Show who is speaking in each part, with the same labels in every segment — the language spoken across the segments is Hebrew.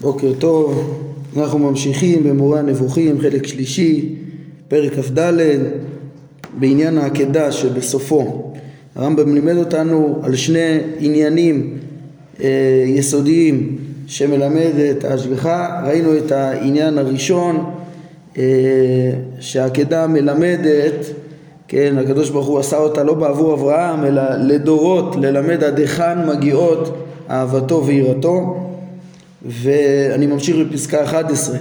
Speaker 1: בוקר טוב, אנחנו ממשיכים במורה הנבוכים, חלק שלישי, פרק כ"ד, בעניין העקדה שבסופו. הרמב"ם לימד אותנו על שני עניינים אה, יסודיים שמלמד את ההשגחה. ראינו את העניין הראשון, אה, שהעקדה מלמדת, כן, הקדוש ברוך הוא עשה אותה לא בעבור אברהם, אלא לדורות, ללמד עד היכן מגיעות אהבתו ויראתו. ואני ממשיך בפסקה 11.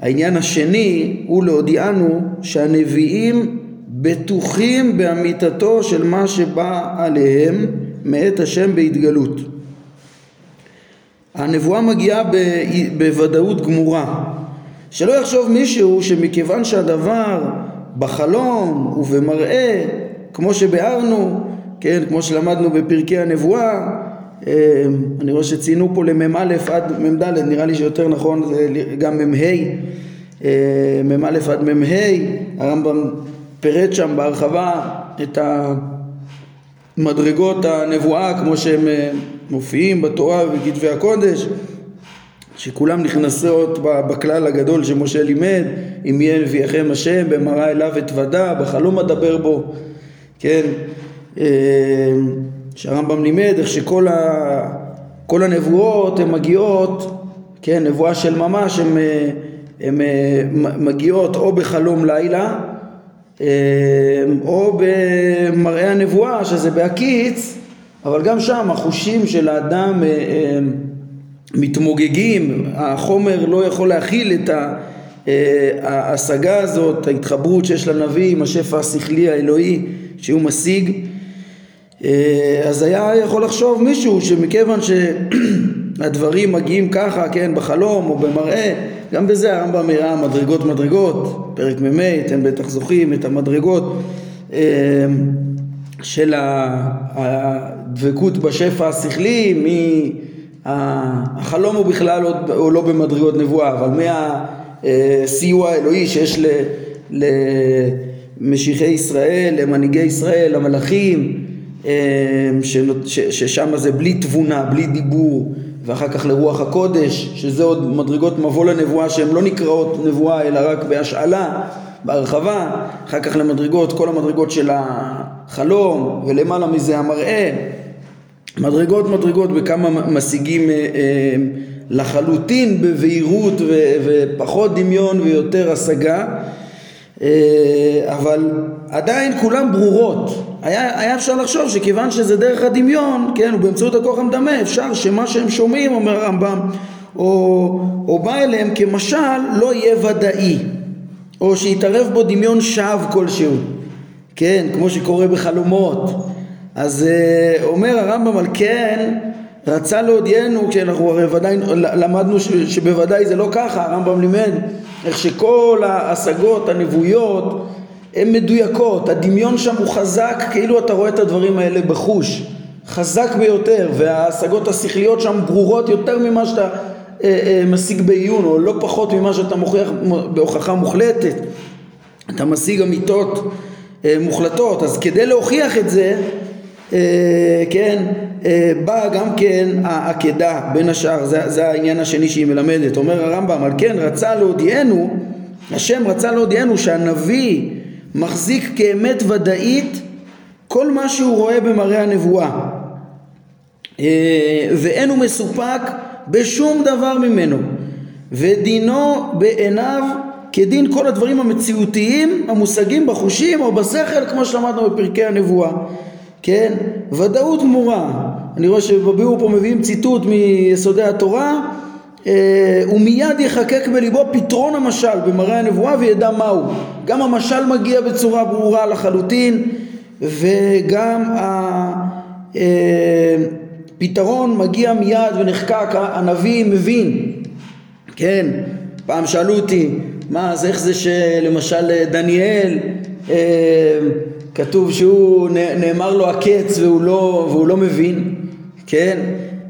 Speaker 1: העניין השני הוא להודיענו שהנביאים בטוחים באמיתתו של מה שבא עליהם מאת השם בהתגלות. הנבואה מגיעה בוודאות גמורה. שלא יחשוב מישהו שמכיוון שהדבר בחלום ובמראה, כמו שביארנו, כן, כמו שלמדנו בפרקי הנבואה, אני רואה שציינו פה למ"א עד מ"ד, נראה לי שיותר נכון זה גם מ"ה, אמ, מ"א עד מ"ה, הרמב"ם פירט שם בהרחבה את מדרגות הנבואה כמו שהם אה, מופיעים בתורה ובכתבי הקודש שכולם נכנסות בכלל הגדול שמשה לימד אם יהיה נביאכם השם במראה אליו אתוודה בחלום אדבר בו כן אמ, שהרמב"ם לימד איך שכל ה, כל הנבואות הן מגיעות, כן, נבואה של ממש, הן מגיעות או בחלום לילה או במראה הנבואה שזה בהקיץ, אבל גם שם החושים של האדם מתמוגגים, החומר לא יכול להכיל את ההשגה הזאת, ההתחברות שיש לנביא עם השפע השכלי האלוהי שהוא משיג. אה, אז היה יכול לחשוב מישהו שמכיוון שהדברים מגיעים ככה, כן, בחלום או במראה, גם בזה הרמב"ם הראה מדרגות מדרגות, פרק מ"מ, אתם בטח זוכרים את המדרגות אה, של הדבקות בשפע השכלי, החלום הוא בכלל עוד, הוא לא במדרגות נבואה, אבל מהסיוע האלוהי שיש למשיחי ישראל, למנהיגי ישראל, למלאכים, ששם זה בלי תבונה, בלי דיבור, ואחר כך לרוח הקודש, שזה עוד מדרגות מבוא לנבואה שהן לא נקראות נבואה אלא רק בהשאלה, בהרחבה, אחר כך למדרגות, כל המדרגות של החלום, ולמעלה מזה המראה, מדרגות מדרגות בכמה משיגים אה, אה, לחלוטין בבהירות ופחות דמיון ויותר השגה. אה, אבל עדיין כולן ברורות. היה, היה אפשר לחשוב שכיוון שזה דרך הדמיון, כן, ובאמצעות הכוח המדמה, אפשר שמה שהם שומעים, אומר הרמב"ם, או, או בא אליהם כמשל, לא יהיה ודאי, או שיתערב בו דמיון שווא כלשהו, כן, כמו שקורה בחלומות. אז uh, אומר הרמב"ם על כן, רצה להודיענו, כשאנחנו הרי ודאי למדנו שבוודאי זה לא ככה, הרמב"ם לימד איך שכל ההשגות הנבואיות הן מדויקות, הדמיון שם הוא חזק כאילו אתה רואה את הדברים האלה בחוש, חזק ביותר וההשגות השכליות שם ברורות יותר ממה שאתה אה, אה, משיג בעיון או לא פחות ממה שאתה מוכיח בהוכחה מוחלטת, אתה משיג אמיתות אה, מוחלטות. אז כדי להוכיח את זה אה, כן, אה, באה גם כן העקדה בין השאר, זה, זה העניין השני שהיא מלמדת. אומר הרמב"ם, על כן רצה להודיענו, השם רצה להודיענו שהנביא מחזיק כאמת ודאית כל מה שהוא רואה במראה הנבואה אה, ואין הוא מסופק בשום דבר ממנו ודינו בעיניו כדין כל הדברים המציאותיים המושגים בחושים או בשכל כמו שלמדנו בפרקי הנבואה כן? ודאות גמורה. אני רואה שבביאור פה מביאים ציטוט מיסודי התורה ומיד יחקק בליבו פתרון המשל במראה הנבואה וידע מהו. גם המשל מגיע בצורה ברורה לחלוטין וגם הפתרון אה, מגיע מיד ונחקק, הנביא מבין. כן, פעם שאלו אותי, מה, אז איך זה שלמשל דניאל אה, כתוב שהוא נאמר לו הקץ והוא לא, והוא לא מבין, כן?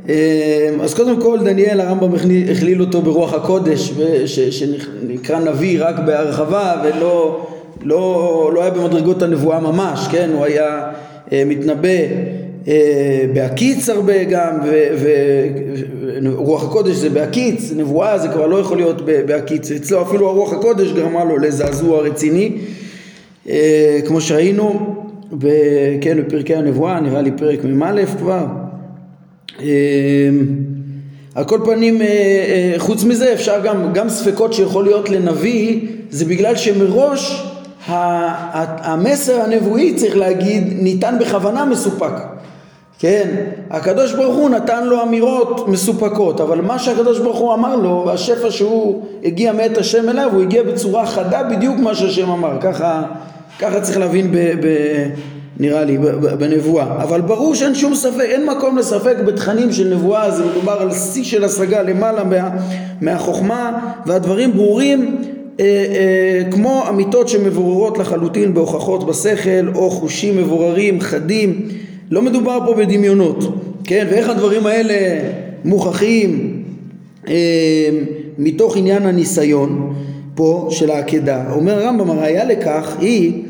Speaker 1: אמ, אז קודם כל דניאל הרמב"ם הכליל אותו ברוח הקודש שנקרא נביא רק בהרחבה ולא לא, לא היה במדרגות הנבואה ממש, כן? הוא היה אה, מתנבא בהקיץ הרבה גם, ורוח הקודש זה בהקיץ, נבואה זה כבר לא יכול להיות בהקיץ, אצלו אפילו הרוח הקודש גרמה לו לזעזוע רציני, כמו שראינו, כן, בפרקי הנבואה, נראה לי פרק מ"א כבר. על כל פנים, חוץ מזה אפשר גם, גם ספקות שיכול להיות לנביא, זה בגלל שמראש המסר הנבואי צריך להגיד ניתן בכוונה מסופק. כן, הקדוש ברוך הוא נתן לו אמירות מסופקות, אבל מה שהקדוש ברוך הוא אמר לו, השפע שהוא הגיע מאת השם אליו, הוא הגיע בצורה חדה בדיוק מה שהשם אמר, ככה, ככה צריך להבין ב, ב, נראה לי בנבואה, אבל ברור שאין שום ספק, אין מקום לספק בתכנים של נבואה, זה מדובר על שיא של השגה למעלה מה, מהחוכמה והדברים ברורים אה, אה, כמו אמיתות שמבוררות לחלוטין בהוכחות בשכל או חושים מבוררים חדים. לא מדובר פה בדמיונות כן? ואיך הדברים האלה מוכחים אה, מתוך עניין הניסיון פה של העקדה? אומר הרמב"ם הראיה לכך היא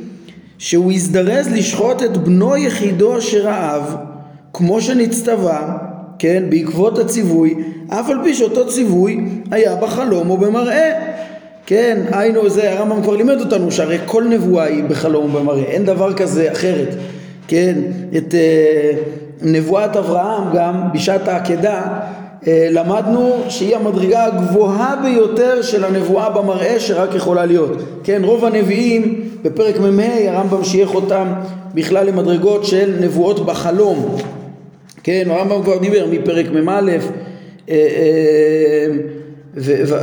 Speaker 1: שהוא הזדרז לשחוט את בנו יחידו אשר אהב כמו שנצטווה כן בעקבות הציווי אף על פי שאותו ציווי היה בחלום או במראה. כן, היינו זה, הרמב"ם כבר לימד אותנו שהרי כל נבואה היא בחלום ובמראה, אין דבר כזה אחרת, כן, את אה, נבואת אברהם גם בשעת העקדה אה, למדנו שהיא המדרגה הגבוהה ביותר של הנבואה במראה שרק יכולה להיות, כן, רוב הנביאים בפרק מ"ה הרמב"ם שייך אותם בכלל למדרגות של נבואות בחלום, כן, הרמב"ם כבר דיבר מפרק מ"א אה, אה,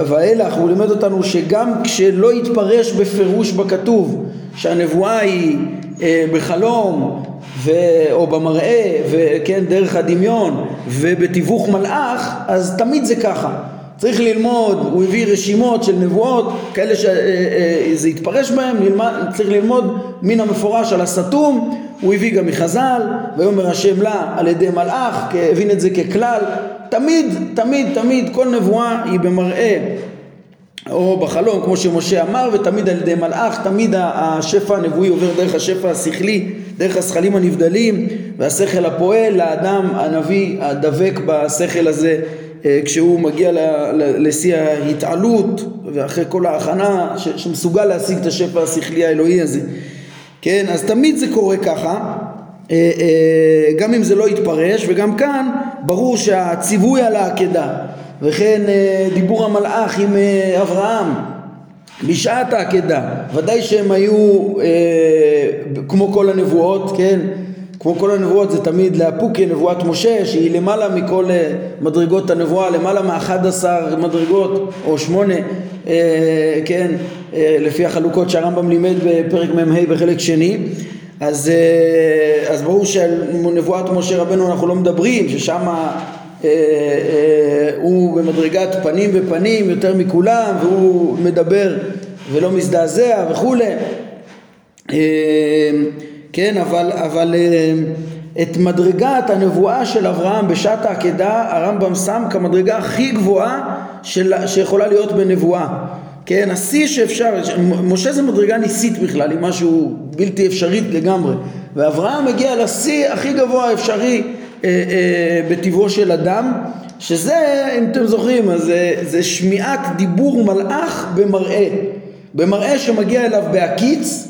Speaker 1: ואילך הוא לימד אותנו שגם כשלא יתפרש בפירוש בכתוב שהנבואה היא אה, בחלום ו, או במראה וכן דרך הדמיון ובתיווך מלאך אז תמיד זה ככה צריך ללמוד, הוא הביא רשימות של נבואות כאלה שזה אה, אה, יתפרש בהם, נלמד, צריך ללמוד מן המפורש על הסתום, הוא הביא גם מחז"ל, ויאמר השם לה על ידי מלאך, הבין את זה ככלל, תמיד, תמיד, תמיד כל נבואה היא במראה או בחלום כמו שמשה אמר ותמיד על ידי מלאך תמיד השפע הנבואי עובר דרך השפע השכלי דרך השכלים הנבדלים והשכל הפועל לאדם הנביא הדבק בשכל הזה כשהוא מגיע לשיא ההתעלות ואחרי כל ההכנה שמסוגל להשיג את השפע השכלי האלוהי הזה. כן אז תמיד זה קורה ככה. אה, אה, גם אם זה לא יתפרש וגם כאן ברור שהציווי על העקדה. וכן אה, דיבור המלאך עם אברהם. בשעת העקדה. ודאי שהם היו כמו כל הנבואות כן כמו כל הנבואות זה תמיד לאפוקי נבואת משה שהיא למעלה מכל מדרגות הנבואה למעלה מאחד עשר מדרגות או שמונה כן לפי החלוקות שהרמב"ם לימד בפרק מ"ה בחלק שני. אז, אה, אז ברור שעל נבואת משה רבנו אנחנו לא מדברים, ששם אה, אה, הוא במדרגת פנים ופנים יותר מכולם והוא מדבר ולא מזדעזע וכולי כן אבל, אבל את מדרגת הנבואה של אברהם בשעת העקדה הרמב"ם שם כמדרגה הכי גבוהה של, שיכולה להיות בנבואה. כן, השיא שאפשר, משה זה מדרגה ניסית בכלל, היא משהו בלתי אפשרית לגמרי, ואברהם מגיע לשיא הכי גבוה האפשרי אה, אה, בטבעו של אדם, שזה, אם אתם זוכרים, אז זה, זה שמיעת דיבור מלאך במראה, במראה שמגיע אליו בהקיץ,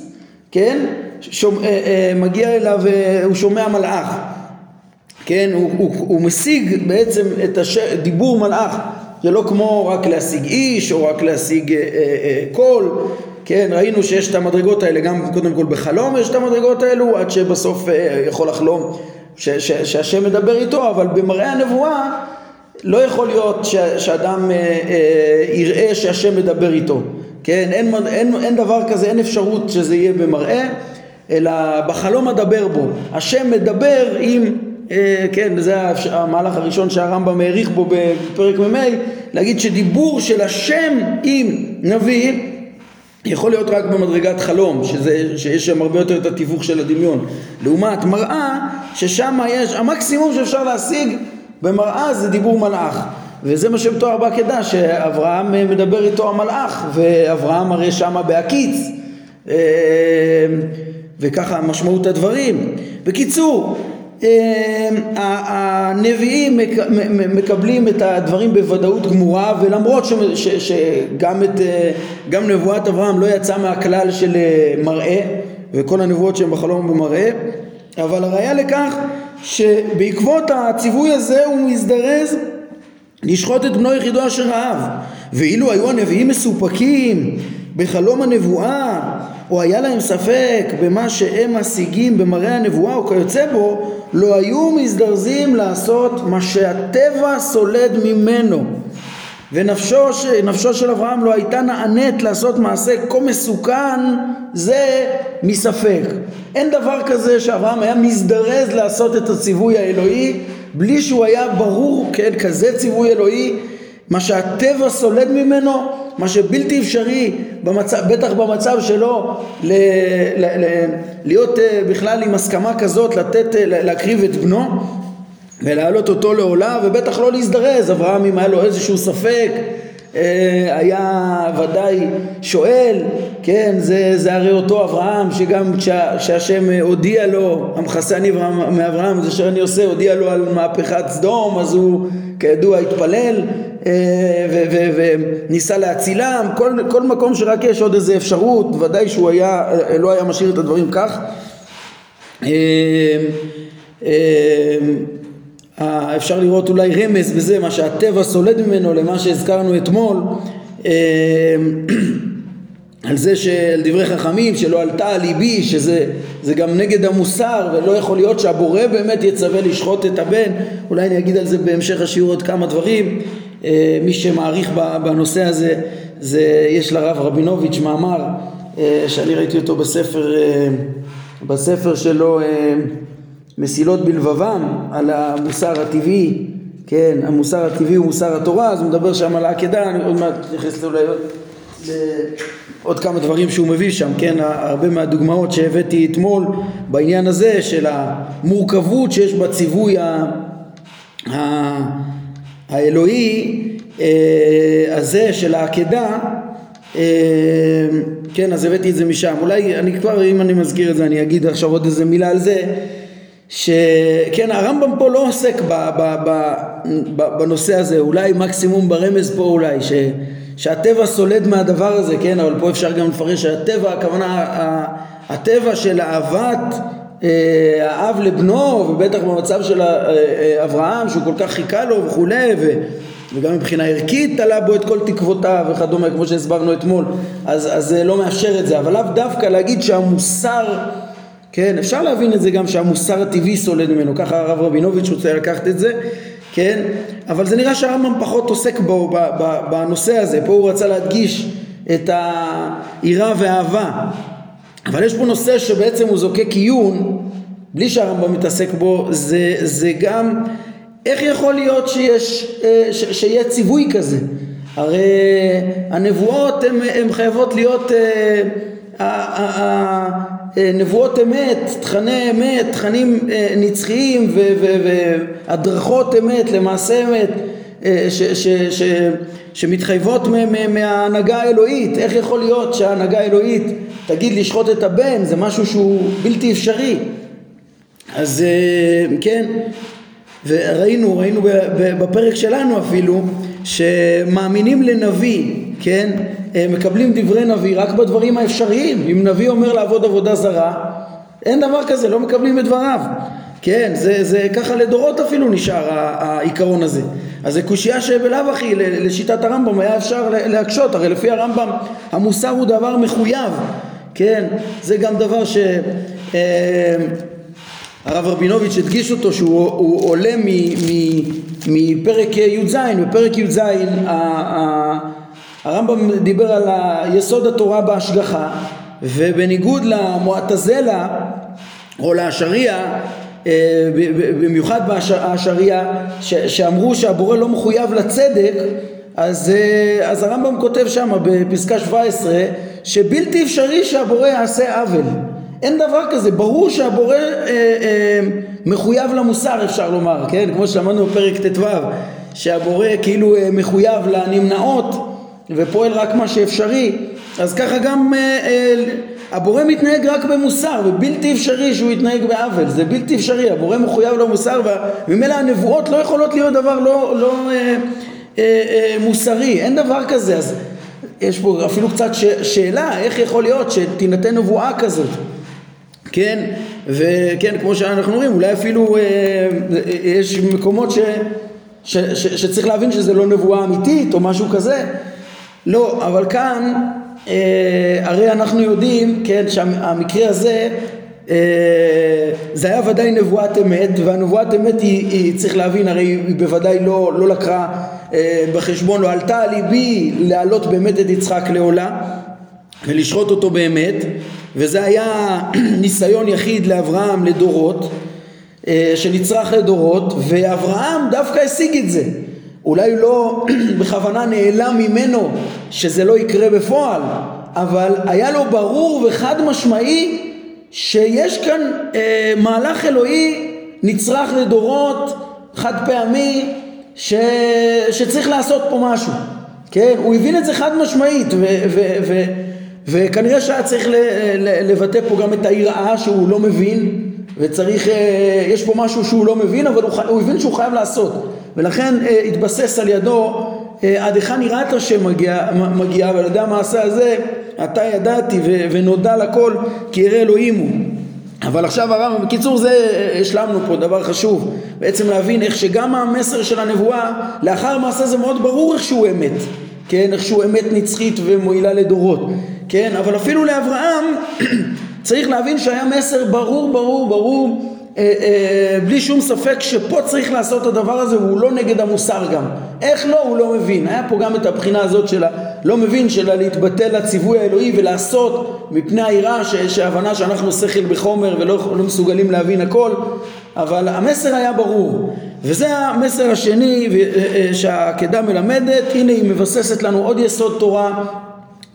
Speaker 1: כן, שומע, אה, אה, מגיע אליו, אה, הוא שומע מלאך, כן, הוא, הוא, הוא משיג בעצם את הש... דיבור מלאך. זה לא כמו רק להשיג איש או רק להשיג אה, אה, קול, כן, ראינו שיש את המדרגות האלה גם קודם כל בחלום יש את המדרגות האלו עד שבסוף אה, יכול לחלום ש, ש, שהשם מדבר איתו, אבל במראה הנבואה לא יכול להיות ש, שאדם אה, אה, יראה שהשם מדבר איתו, כן, אין, אין, אין דבר כזה, אין אפשרות שזה יהיה במראה, אלא בחלום אדבר בו, השם מדבר עם אה, כן, זה המהלך הראשון שהרמב"ם העריך בו בפרק מ"ה, להגיד שדיבור של השם עם נביא יכול להיות רק במדרגת חלום, שזה, שיש שם הרבה יותר את התיווך של הדמיון. לעומת מראה, ששם יש, המקסימום שאפשר להשיג במראה זה דיבור מלאך. וזה מה שמתואר בעקדה, שאברהם מדבר איתו המלאך, ואברהם הרי שמה בהקיץ. אה, וככה משמעות הדברים. בקיצור, הנביאים מקבלים את הדברים בוודאות גמורה ולמרות שגם את, גם נבואת אברהם לא יצאה מהכלל של מראה וכל הנבואות שהן בחלום במראה אבל הראיה לכך שבעקבות הציווי הזה הוא מזדרז לשחוט את בנו יחידו אשר אהב ואילו היו הנביאים מסופקים בחלום הנבואה או היה להם ספק במה שהם משיגים במראה הנבואה או כיוצא בו לא היו מזדרזים לעשות מה שהטבע סולד ממנו. ונפשו של אברהם לא הייתה נענית לעשות מעשה כה מסוכן זה מספק. אין דבר כזה שאברהם היה מזדרז לעשות את הציווי האלוהי בלי שהוא היה ברור, כן, כזה ציווי אלוהי מה שהטבע סולד ממנו, מה שבלתי אפשרי, במצב, בטח במצב שלו, ל, ל, ל, להיות אה, בכלל עם הסכמה כזאת, לתת, אה, להקריב את בנו ולהעלות אותו לעולה, ובטח לא להזדרז. אברהם, אם היה לו איזשהו ספק, אה, היה ודאי שואל, כן, זה, זה הרי אותו אברהם שגם כשהשם הודיע לו, המכסה אני מאברהם, זה שאני עושה, הודיע לו על מהפכת סדום, אז הוא כידוע התפלל אה, וניסה להצילם, כל, כל מקום שרק יש עוד איזה אפשרות, ודאי שהוא היה, לא היה משאיר את הדברים כך. אה, אפשר לראות אולי רמז בזה, מה שהטבע סולד ממנו למה שהזכרנו אתמול על זה של דברי חכמים שלא עלתה על ליבי שזה גם נגד המוסר ולא יכול להיות שהבורא באמת יצווה לשחוט את הבן. אולי אני אגיד על זה בהמשך השיעור עוד כמה דברים. אה, מי שמעריך בנושא הזה זה יש לרב רבינוביץ' מאמר אה, שאני ראיתי אותו בספר אה, בספר שלו מסילות בלבבם על המוסר הטבעי. כן המוסר הטבעי הוא מוסר התורה אז הוא מדבר שם על העקדה. אני עוד מעט אתייחס אולי עוד כמה דברים שהוא מביא שם, כן, הרבה מהדוגמאות שהבאתי אתמול בעניין הזה של המורכבות שיש בציווי ה... ה... האלוהי אה, הזה של העקדה, אה, כן, אז הבאתי את זה משם. אולי אני כבר, אם אני מזכיר את זה, אני אגיד עכשיו עוד איזה מילה על זה. שכן הרמב"ם פה לא עוסק ב, ב, ב, ב, בנושא הזה, אולי מקסימום ברמז פה אולי, ש, שהטבע סולד מהדבר הזה, כן, אבל פה אפשר גם לפרש שהטבע, הכוונה הטבע של אהבת אה, האב לבנו, ובטח במצב של אה, אה, אברהם שהוא כל כך חיכה לו וכולי, ו, וגם מבחינה ערכית תלה בו את כל תקוותיו וכדומה, כמו שהסברנו אתמול, אז, אז זה לא מאפשר את זה, אבל לאו דווקא להגיד שהמוסר כן, אפשר להבין את זה גם שהמוסר הטבעי סולד ממנו, ככה הרב רבינוביץ' רוצה לקחת את זה, כן, אבל זה נראה שהרמב"ם פחות עוסק בו בנושא הזה, פה הוא רצה להדגיש את היראה והאהבה, אבל יש פה נושא שבעצם הוא זוקק עיון, בלי שהרמב"ם מתעסק בו, זה, זה גם איך יכול להיות שיש, אה, ש, שיהיה ציווי כזה, הרי הנבואות הן חייבות להיות אה, נבואות אמת, תכני אמת, תכנים אה, נצחיים והדרכות אמת, למעשה אמת, אה, שמתחייבות מההנהגה האלוהית. איך יכול להיות שההנהגה האלוהית תגיד לשחוט את הבן, זה משהו שהוא בלתי אפשרי. אז כן, וראינו, ראינו בפרק שלנו אפילו, שמאמינים לנביא, כן? מקבלים דברי נביא רק בדברים האפשריים. אם נביא אומר לעבוד עבודה זרה, אין דבר כזה, לא מקבלים את דבריו. כן, זה, זה ככה לדורות אפילו נשאר העיקרון הזה. אז זה קושייה שבלאו הכי לשיטת הרמב"ם היה אפשר להקשות, הרי לפי הרמב"ם המוסר הוא דבר מחויב, כן, זה גם דבר ש... אה, רבינוביץ' הדגיש אותו שהוא עולה מפרק י"ז, בפרק י"ז הרמב"ם דיבר על יסוד התורה בהשגחה ובניגוד למועטזלה או לאשריה אה, במיוחד באשריה שאמרו שהבורא לא מחויב לצדק אז, אה, אז הרמב"ם כותב שם בפסקה 17 שבלתי אפשרי שהבורא יעשה עוול. אין דבר כזה, ברור שהבורא אה, אה, מחויב למוסר אפשר לומר, כן? כמו שאמרנו בפרק ט"ו שהבורא כאילו אה, מחויב לנמנעות ופועל רק מה שאפשרי אז ככה גם אה, אה, הבורא מתנהג רק במוסר ובלתי אפשרי שהוא יתנהג בעוול. זה בלתי אפשרי הבורא מחויב למוסר וממילא הנבואות לא יכולות להיות דבר לא, לא אה, אה, אה, מוסרי. אין דבר כזה. אז יש פה אפילו קצת ש, שאלה איך יכול להיות שתינתן נבואה כזאת? כן? וכן כמו שאנחנו רואים אולי אפילו אה, יש מקומות ש, ש, ש, שצריך להבין שזה לא נבואה אמיתית או משהו כזה לא אבל כאן אה, הרי אנחנו יודעים, כן, שהמקרה הזה אה, זה היה ודאי נבואת אמת והנבואת אמת היא, היא צריך להבין הרי היא בוודאי לא, לא לקחה אה, בחשבון לא עלתה על ליבי להעלות באמת את יצחק לעולה ולשחוט אותו באמת וזה היה ניסיון יחיד לאברהם לדורות שנצרך לדורות ואברהם דווקא השיג את זה אולי לא בכוונה נעלם ממנו שזה לא יקרה בפועל, אבל היה לו ברור וחד משמעי שיש כאן אה, מהלך אלוהי נצרך לדורות, חד פעמי, ש, שצריך לעשות פה משהו, כן? הוא הבין את זה חד משמעית ו, ו, ו, וכנראה שהיה צריך לבטא פה גם את היראה שהוא לא מבין וצריך, אה, יש פה משהו שהוא לא מבין אבל הוא, הוא הבין שהוא חייב לעשות. ולכן אה, התבסס על ידו אה, עד היכן יראת השם מגיע, מגיע ועל ידי המעשה הזה עתה ידעתי ונודע לכל כי ירא אלוהים הוא. אבל עכשיו הרב, בקיצור זה השלמנו פה דבר חשוב. בעצם להבין איך שגם המסר של הנבואה לאחר המעשה זה מאוד ברור איך שהוא אמת. כן, איך שהוא אמת נצחית ומועילה לדורות. כן, אבל אפילו לאברהם צריך להבין שהיה מסר ברור ברור ברור אה, אה, בלי שום ספק שפה צריך לעשות את הדבר הזה והוא לא נגד המוסר גם. איך לא? הוא לא מבין. היה פה גם את הבחינה הזאת של הלא מבין של להתבטל לציווי האלוהי ולעשות מפני היראה שההבנה שאנחנו שכל בחומר ולא לא מסוגלים להבין הכל אבל המסר היה ברור וזה המסר השני אה, שהעקדה מלמדת הנה היא מבססת לנו עוד יסוד תורה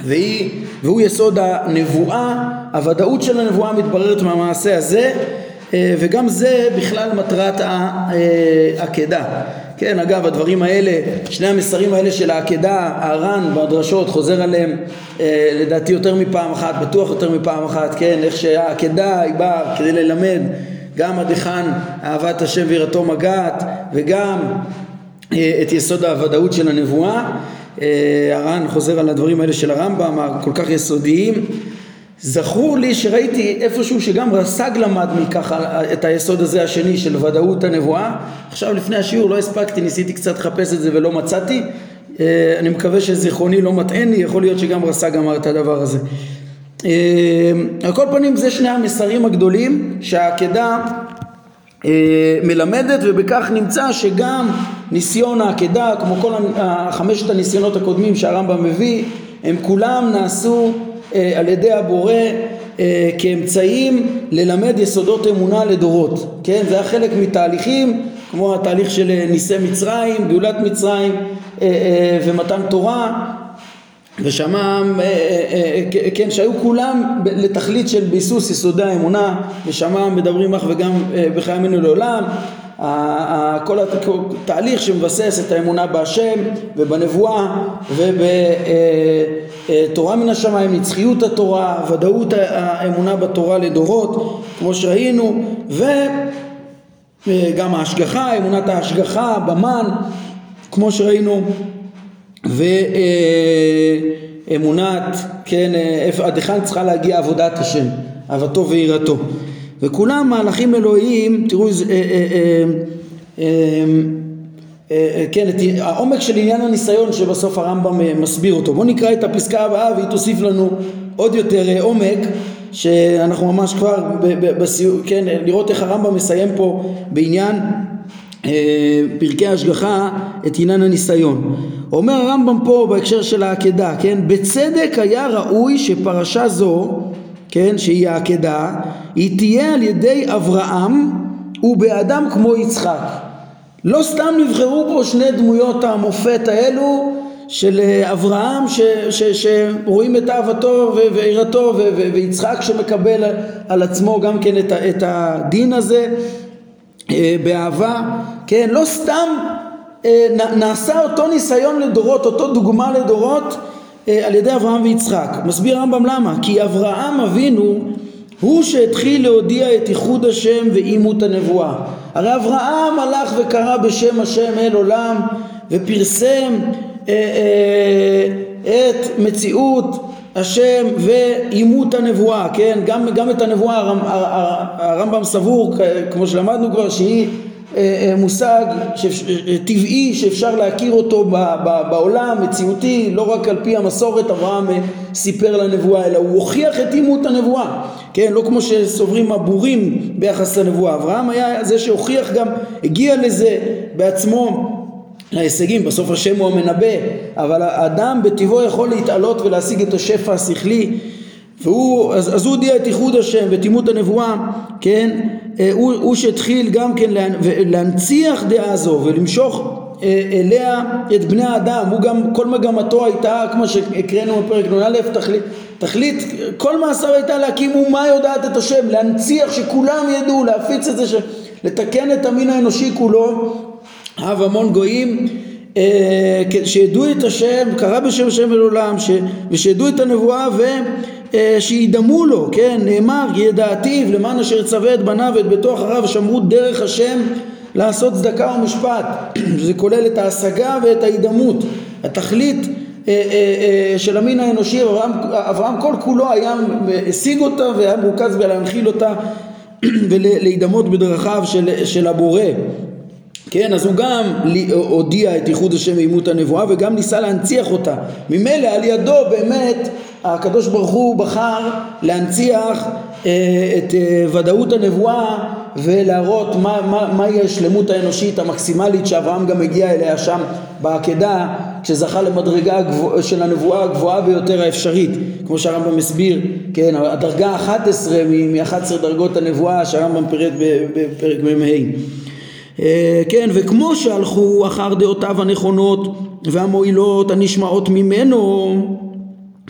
Speaker 1: והיא, והוא יסוד הנבואה, הוודאות של הנבואה מתבררת מהמעשה הזה אה, וגם זה בכלל מטרת העקדה. כן, אגב, הדברים האלה, שני המסרים האלה של העקדה, הר"ן בדרשות חוזר עליהם אה, לדעתי יותר מפעם אחת, בטוח יותר מפעם אחת, כן, איך שהעקדה היא באה כדי ללמד גם עד היכן אהבת השם ויראתו מגעת וגם אה, את יסוד הוודאות של הנבואה. הר"ן חוזר על הדברים האלה של הרמב"ם, הכל כך יסודיים. זכור לי שראיתי איפשהו שגם רס"ג למד מככה את היסוד הזה השני של ודאות הנבואה. עכשיו לפני השיעור לא הספקתי ניסיתי קצת לחפש את זה ולא מצאתי. אה, אני מקווה שזיכרוני לא מטעני יכול להיות שגם רס"ג אמר את הדבר הזה. אה, על כל פנים זה שני המסרים הגדולים שהעקדה אה, מלמדת ובכך נמצא שגם ניסיון העקדה כמו כל חמשת הניסיונות הקודמים שהרמב"ם מביא הם כולם נעשו אה, על ידי הבורא אה, כאמצעים ללמד יסודות אמונה לדורות, כן? זה היה חלק מתהליכים כמו התהליך של אה, ניסי מצרים, גאולת מצרים ומתן תורה ושמם, כן, שהיו כולם לתכלית של ביסוס יסודי האמונה ושמם מדברים אך וגם בחיי ימינו לעולם כל התהליך שמבסס את האמונה בהשם ובנבואה ובתורה מן השמיים, נצחיות התורה, ודאות האמונה בתורה לדורות כמו שראינו וגם ההשגחה, אמונת ההשגחה במן כמו שראינו ואמונת, כן, עד היכן צריכה להגיע עבודת השם, אהבתו ויראתו וכולם מהלכים אלוהיים, תראו איזה, אה, אה, אה, כן, את העומק של עניין הניסיון שבסוף הרמב"ם מסביר אותו. בואו נקרא את הפסקה הבאה והיא תוסיף לנו עוד יותר עומק שאנחנו ממש כבר בסיום, כן, לראות איך הרמב"ם מסיים פה בעניין פרקי ההשגחה את עניין הניסיון. אומר הרמב"ם פה בהקשר של העקדה, כן, בצדק היה ראוי שפרשה זו כן, שהיא העקדה, היא תהיה על ידי אברהם ובאדם כמו יצחק. לא סתם נבחרו פה שני דמויות המופת האלו של אה, אברהם ש, ש, שרואים את אהבתו ויראתו ויצחק שמקבל על עצמו גם כן את, את הדין הזה אה, באהבה, כן, לא סתם אה, נעשה אותו ניסיון לדורות, אותו דוגמה לדורות על ידי אברהם ויצחק. מסביר הרמב"ם למה? כי אברהם אבינו הוא שהתחיל להודיע את איחוד השם ואימות הנבואה. הרי אברהם הלך וקרא בשם השם אל עולם ופרסם אה, אה, את מציאות השם ואימות הנבואה, כן? גם, גם את הנבואה הרמב"ם, הרמב"ם סבור, כמו שלמדנו כבר, שהיא אה, אה, מושג אה, טבעי שאפשר להכיר אותו בעולם, מציאותי, לא רק על פי המסורת אברהם סיפר לנבואה, אלא הוא הוכיח את אימות הנבואה, כן? לא כמו שסוברים הבורים ביחס לנבואה, אברהם היה זה שהוכיח גם, הגיע לזה בעצמו להישגים, בסוף השם הוא המנבא, אבל האדם בטבעו יכול להתעלות ולהשיג את השפע השכלי והוא, אז, אז הוא הודיע את איחוד השם ואת אימות הנבואה, כן, אה, הוא, הוא שהתחיל גם כן להנציח דעה זו ולמשוך אה, אליה את בני האדם, הוא גם, כל מגמתו הייתה, כמו שהקראנו בפרק נ"א, תכלית, תכלית, כל מעשיו הייתה להקים אומה יודעת את השם, להנציח שכולם ידעו, להפיץ את זה, לתקן את המין האנושי כולו, אהב המון גויים שידעו את השם, קרא בשם השם אל עולם, ושידעו את הנבואה ושידמו לו, כן, נאמר ידעתיו למען אשר יצווה את בניו ואת ביתו אחריו ושמרו דרך השם לעשות צדקה ומשפט, זה כולל את ההשגה ואת ההידמות, התכלית אה, אה, של המין האנושי, אברהם, אברהם כל כולו היה השיג אותה והיה מרוכז בלהנחיל אותה ולהידמות בדרכיו של, של הבורא כן, אז הוא גם הודיע את ייחוד השם ואימות הנבואה וגם ניסה להנציח אותה. ממילא על ידו באמת הקדוש ברוך הוא בחר להנציח אה, את אה, ודאות הנבואה ולהראות מה, מה, מהי השלמות האנושית המקסימלית שאברהם גם הגיע אליה שם בעקדה כשזכה למדרגה הגבוה, של הנבואה הגבוהה ביותר האפשרית כמו שהרמב"ם מסביר, כן, הדרגה ה-11 מ-11 דרגות הנבואה שהרמב"ם פירט בפרק מ"ה כן, וכמו שהלכו אחר דעותיו הנכונות והמועילות הנשמעות ממנו,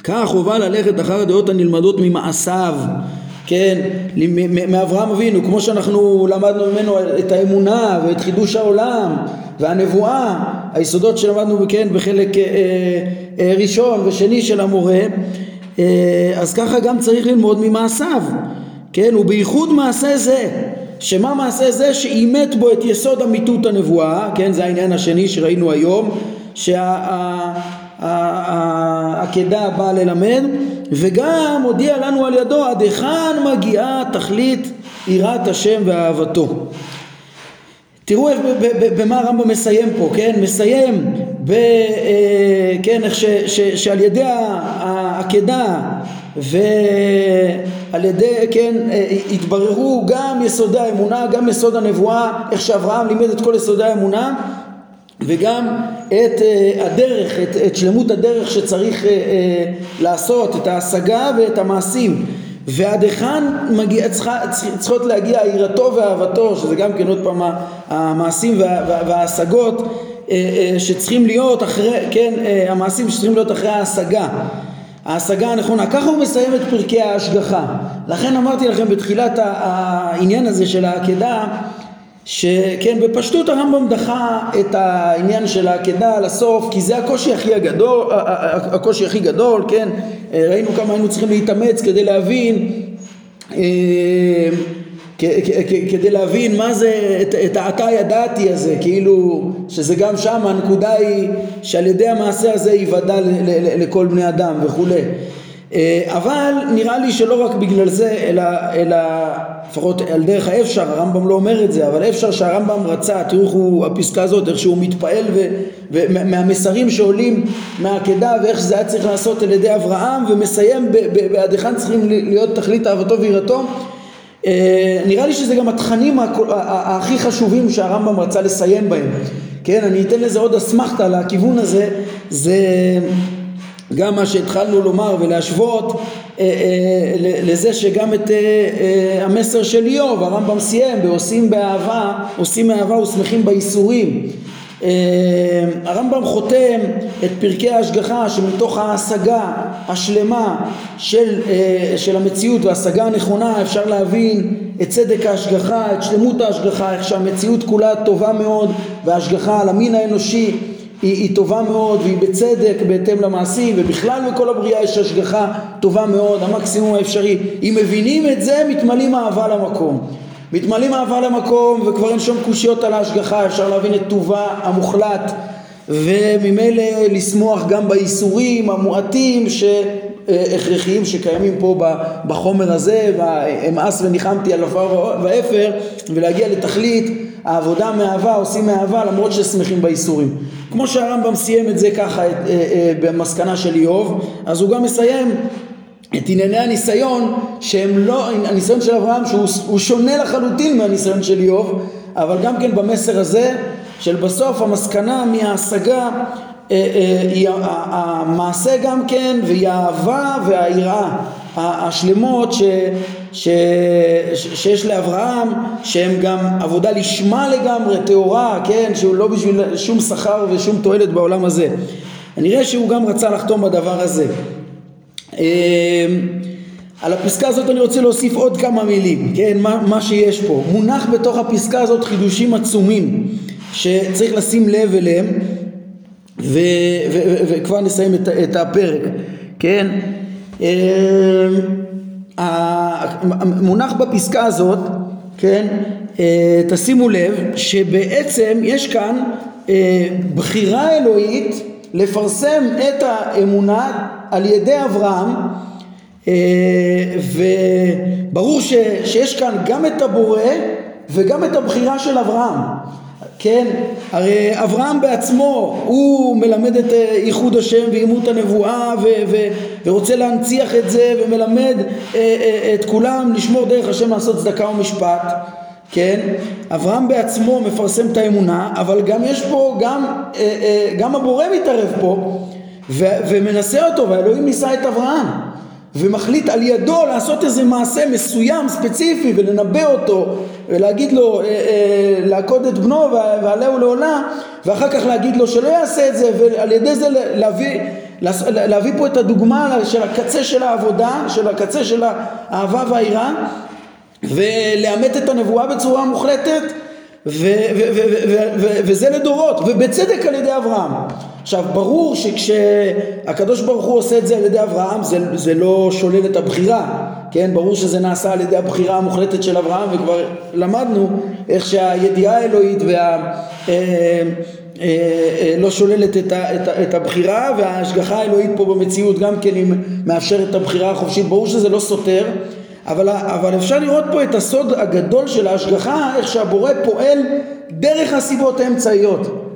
Speaker 1: כך חובה ללכת אחר הדעות הנלמדות ממעשיו, כן, מאברהם אבינו, כמו שאנחנו למדנו ממנו את האמונה ואת חידוש העולם והנבואה, היסודות שלמדנו כן בחלק אה, אה, ראשון ושני של המורה, אה, אז ככה גם צריך ללמוד ממעשיו, כן, ובייחוד מעשה זה שמה מעשה זה שאימת בו את יסוד אמיתות הנבואה, כן זה העניין השני שראינו היום, שהעקדה באה ללמד וגם הודיע לנו על ידו עד היכן מגיעה תכלית יראת השם ואהבתו. תראו במה הרמב"ם מסיים פה, כן? מסיים ב... אה, כן, איך ש, ש, שעל ידי העקדה ועל ידי, כן, התבררו גם יסודי האמונה, גם יסוד הנבואה, איך שאברהם לימד את כל יסודי האמונה וגם את uh, הדרך, את, את שלמות הדרך שצריך uh, לעשות, את ההשגה ואת המעשים. ועד היכן צריכות להגיע יראתו ואהבתו, שזה גם כן עוד פעם המעשים וה, וה, וההשגות שצריכים להיות אחרי, כן, המעשים שצריכים להיות אחרי ההשגה ההשגה הנכונה. ככה הוא מסיים את פרקי ההשגחה. לכן אמרתי לכם בתחילת העניין הזה של העקדה, שכן בפשטות הרמב"ם דחה את העניין של העקדה לסוף כי זה הקושי הכי הגדול, הקושי הכי גדול, כן, ראינו כמה היינו צריכים להתאמץ כדי להבין אה, כדי להבין מה זה את, את האתה ידעתי הזה, כאילו שזה גם שם הנקודה היא שעל ידי המעשה הזה ייוודע לכל בני אדם וכולי. אה, אבל נראה לי שלא רק בגלל זה, אלא, אלא לפחות על דרך האפשר, הרמב"ם לא אומר את זה, אבל אפשר שהרמב"ם רצה, תראו איך הוא, הפסקה הזאת, איך שהוא מתפעל ומהמסרים שעולים מהעקדה ואיך שזה היה צריך לעשות על ידי אברהם ומסיים בעד היכן צריכים להיות תכלית אהבתו ויראתו נראה לי שזה גם התכנים הכי חשובים שהרמב"ם רצה לסיים בהם. כן, אני אתן לזה עוד אסמכתה לכיוון הזה, זה גם מה שהתחלנו לומר ולהשוות אה, אה, לזה שגם את המסר של איוב, הרמב"ם סיים בעושים באהבה, עושים מאהבה ושמחים בייסורים. אה, הרמב"ם חותם את פרקי ההשגחה שמתוך ההשגה השלמה של, אה, של המציאות וההשגה הנכונה אפשר להבין את צדק ההשגחה, את שלמות ההשגחה, איך שהמציאות כולה טובה מאוד וההשגחה על המין האנושי היא, היא טובה מאוד והיא בצדק בהתאם למעשים ובכלל בכל הבריאה יש השגחה טובה מאוד, המקסימום האפשרי. אם מבינים את זה מתמלאים אהבה למקום. מתמלאים אהבה למקום וכבר אין שום קושיות על ההשגחה, אפשר להבין את טובה המוחלט וממילא לשמוח גם בייסורים המועטים שהכרחיים שקיימים פה בחומר הזה, ואמאס וניחמתי על עפר ואפר, ולהגיע לתכלית העבודה מאהבה עושים מאהבה למרות ששמחים בייסורים. כמו שהרמב"ם סיים את זה ככה את, אה, אה, במסקנה של איוב, אז הוא גם מסיים את ענייני הניסיון שהם לא, הניסיון של אברהם שהוא שונה לחלוטין מהניסיון של איוב, אבל גם כן במסר הזה של בסוף המסקנה מההשגה אה, אה, היא המעשה גם כן והיא האהבה והיראה השלמות ש, ש, ש, שיש לאברהם שהם גם עבודה לשמה לגמרי, טהורה, כן, שהוא לא בשביל שום שכר ושום תועלת בעולם הזה. נראה שהוא גם רצה לחתום בדבר הזה. אה, על הפסקה הזאת אני רוצה להוסיף עוד כמה מילים, כן, מה, מה שיש פה. מונח בתוך הפסקה הזאת חידושים עצומים. שצריך לשים לב אליהם וכבר נסיים את, את הפרק, כן? המונח בפסקה הזאת, כן? תשימו לב שבעצם יש כאן בחירה אלוהית לפרסם את האמונה על ידי אברהם וברור ש, שיש כאן גם את הבורא וגם את הבחירה של אברהם. כן, הרי אברהם בעצמו הוא מלמד את אה, ייחוד השם ואימות הנבואה ו- ו- ורוצה להנציח את זה ומלמד אה, אה, את כולם לשמור דרך השם לעשות צדקה ומשפט. כן, אברהם בעצמו מפרסם את האמונה אבל גם יש פה, גם, גם הבורא מתערב פה ו- ומנסה אותו והאלוהים ניסה את אברהם ומחליט על ידו לעשות איזה מעשה מסוים ספציפי ולנבא אותו ולהגיד לו אה, אה, לעקוד את בנו ועלהו לעולה ואחר כך להגיד לו שלא יעשה את זה ועל ידי זה להביא, להביא פה את הדוגמה של הקצה של העבודה, של הקצה של האהבה והיראה ולאמת את הנבואה בצורה מוחלטת וזה לדורות ובצדק על ידי אברהם עכשיו ברור שכשהקדוש ברוך הוא עושה את זה על ידי אברהם זה, זה לא שולל את הבחירה כן? ברור שזה נעשה על ידי הבחירה המוחלטת של אברהם וכבר למדנו איך שהידיעה האלוהית וה... אה, אה, אה, לא שוללת את, ה, את, את הבחירה וההשגחה האלוהית פה במציאות גם כן היא מאפשרת את הבחירה החופשית. ברור שזה לא סותר אבל, אבל אפשר לראות פה את הסוד הגדול של ההשגחה איך שהבורא פועל דרך הסיבות האמצעיות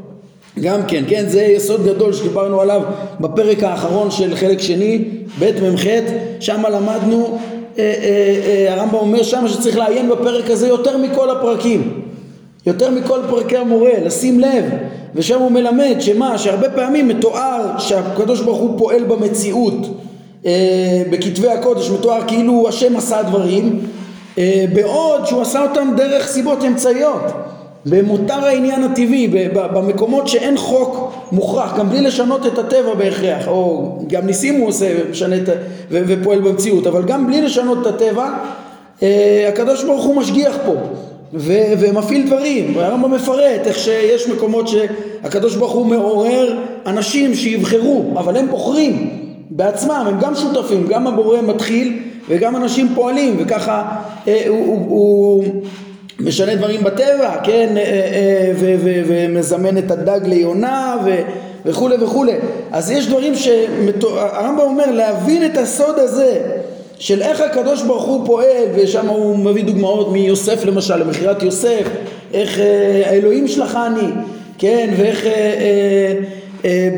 Speaker 1: גם כן, כן, זה יסוד גדול שדיברנו עליו בפרק האחרון של חלק שני, ב' מ"ח, שם למדנו, אה, אה, אה, הרמב"ם אומר שם שצריך לעיין בפרק הזה יותר מכל הפרקים, יותר מכל פרקי המורה, לשים לב, ושם הוא מלמד שמה, שהרבה פעמים מתואר שהקדוש ברוך הוא פועל במציאות, אה, בכתבי הקודש מתואר כאילו השם עשה דברים, אה, בעוד שהוא עשה אותם דרך סיבות אמצעיות. במותר העניין הטבעי, במקומות שאין חוק מוכרח, גם בלי לשנות את הטבע בהכרח, או גם ניסים הוא עושה ומשנה את, ו, ופועל במציאות, אבל גם בלי לשנות את הטבע, אה, הקדוש ברוך הוא משגיח פה. ו, ומפעיל דברים, והרמב"ם מפרט איך שיש מקומות שהקדוש ברוך הוא מעורר אנשים שיבחרו, אבל הם בוחרים בעצמם, הם גם שותפים, גם הבורא מתחיל וגם אנשים פועלים, וככה אה, הוא, הוא, הוא משנה דברים בטבע, כן, אה, אה, ומזמן את הדג ליונה וכולי וכולי. אז יש דברים שהרמב"ם אומר להבין את הסוד הזה של איך הקדוש ברוך הוא פועל, ושם הוא מביא דוגמאות מיוסף למשל, למכירת יוסף, איך אה, האלוהים שלחני, כן, ואיך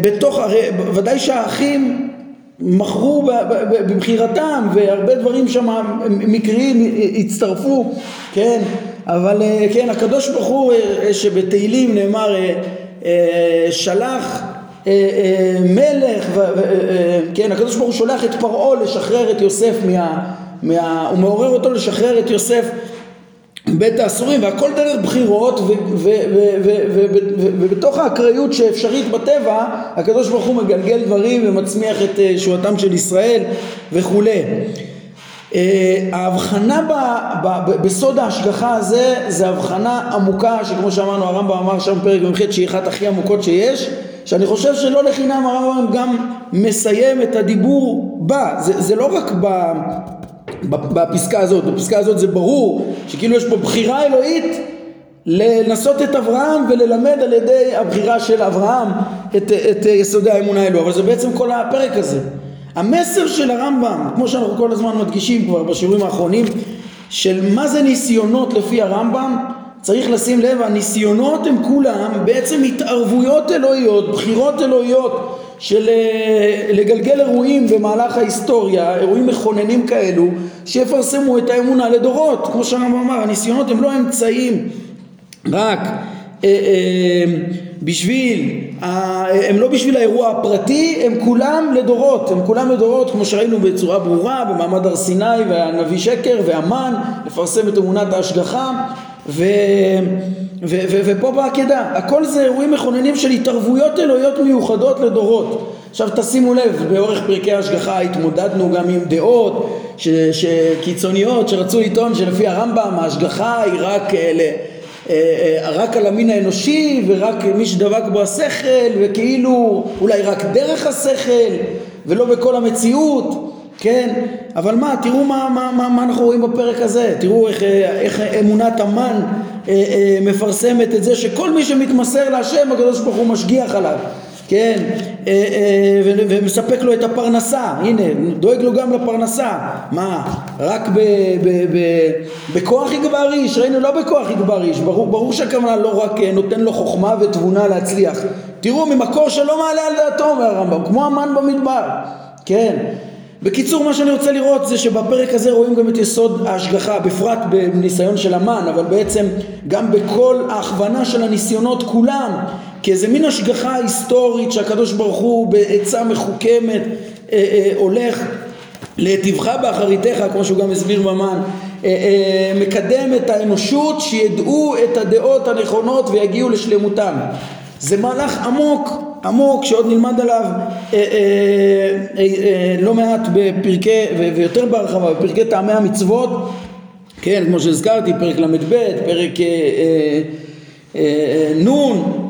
Speaker 1: בתוך, הרי ודאי שהאחים מכרו בבחירתם והרבה דברים שם מקריים הצטרפו, כן, אבל אה, כן, הקדוש ברוך הוא אה, שבתהילים נאמר אה, שלח מלך, כן, הקדוש ברוך הוא שולח את פרעה לשחרר את יוסף מה... מה הוא מעורר אותו לשחרר את יוסף בית האסורים והכל דרך בחירות ובתוך האקראיות שאפשרית בטבע הקדוש ברוך הוא מגלגל דברים ומצמיח את ישועתם של ישראל וכולי אה, ההבחנה ב, ב, ב, בסוד ההשגחה הזה זה הבחנה עמוקה שכמו שאמרנו הרמב"ם אמר שם פרק במחית שהיא אחת הכי עמוקות שיש שאני חושב שלא לחינם הרמב"ם גם מסיים את הדיבור בה, זה, זה לא רק ב, בפסקה הזאת, בפסקה הזאת זה ברור שכאילו יש פה בחירה אלוהית לנסות את אברהם וללמד על ידי הבחירה של אברהם את, את יסודי האמונה האלו, אבל זה בעצם כל הפרק הזה. המסר של הרמב"ם, כמו שאנחנו כל הזמן מדגישים כבר בשיעורים האחרונים, של מה זה ניסיונות לפי הרמב"ם, צריך לשים לב, הניסיונות הם כולם בעצם התערבויות אלוהיות, בחירות אלוהיות של אה, לגלגל אירועים במהלך ההיסטוריה, אירועים מכוננים כאלו, שיפרסמו את האמונה לדורות. כמו שהרמב"ם אמר, הניסיונות הם לא אמצעים רק אה, אה, בשביל, הם לא בשביל האירוע הפרטי, הם כולם לדורות, הם כולם לדורות כמו שראינו בצורה ברורה במעמד הר סיני והנביא שקר והמן לפרסם את אמונת ההשגחה ו, ו, ו, ופה בעקדה, הכל זה אירועים מכוננים של התערבויות אלוהיות מיוחדות לדורות. עכשיו תשימו לב, באורך פרקי ההשגחה התמודדנו גם עם דעות ש, שקיצוניות שרצו לטעון שלפי הרמב"ם ההשגחה היא רק אה, רק על המין האנושי ורק מי שדבק בו השכל וכאילו אולי רק דרך השכל ולא בכל המציאות כן? אבל מה תראו מה, מה, מה, מה אנחנו רואים בפרק הזה. תראו איך, אה, איך אמונת המן מפרסמת את זה שכל מי שמתמסר להשם הקדוש ברוך הוא משגיח עליו כן, אה, אה, ומספק לו את הפרנסה, הנה, דואג לו גם לפרנסה, מה, רק ב, ב, ב, בכוח יגבר איש, ראינו לא בכוח יגבר איש, ברור, ברור שהכוונה לא רק אה, נותן לו חוכמה ותבונה להצליח, תראו ממקור שלא מעלה על דעתו אומר הרמב"ם, כמו המן במדבר, כן, בקיצור מה שאני רוצה לראות זה שבפרק הזה רואים גם את יסוד ההשגחה בפרט בניסיון של המן אבל בעצם גם בכל ההכוונה של הניסיונות כולם כאיזה מין השגחה היסטורית שהקדוש ברוך הוא בעצה מחוכמת אה, אה, הולך להיטיבך באחריתך כמו שהוא גם הסביר במן אה, אה, מקדם את האנושות שידעו את הדעות הנכונות ויגיעו לשלמותם זה מהלך עמוק עמוק שעוד נלמד עליו אה, לא מעט בפרקי ויותר בהרחבה בפרקי טעמי המצוות. כן כמו שהזכרתי פרק ל"ב פרק נ' אה,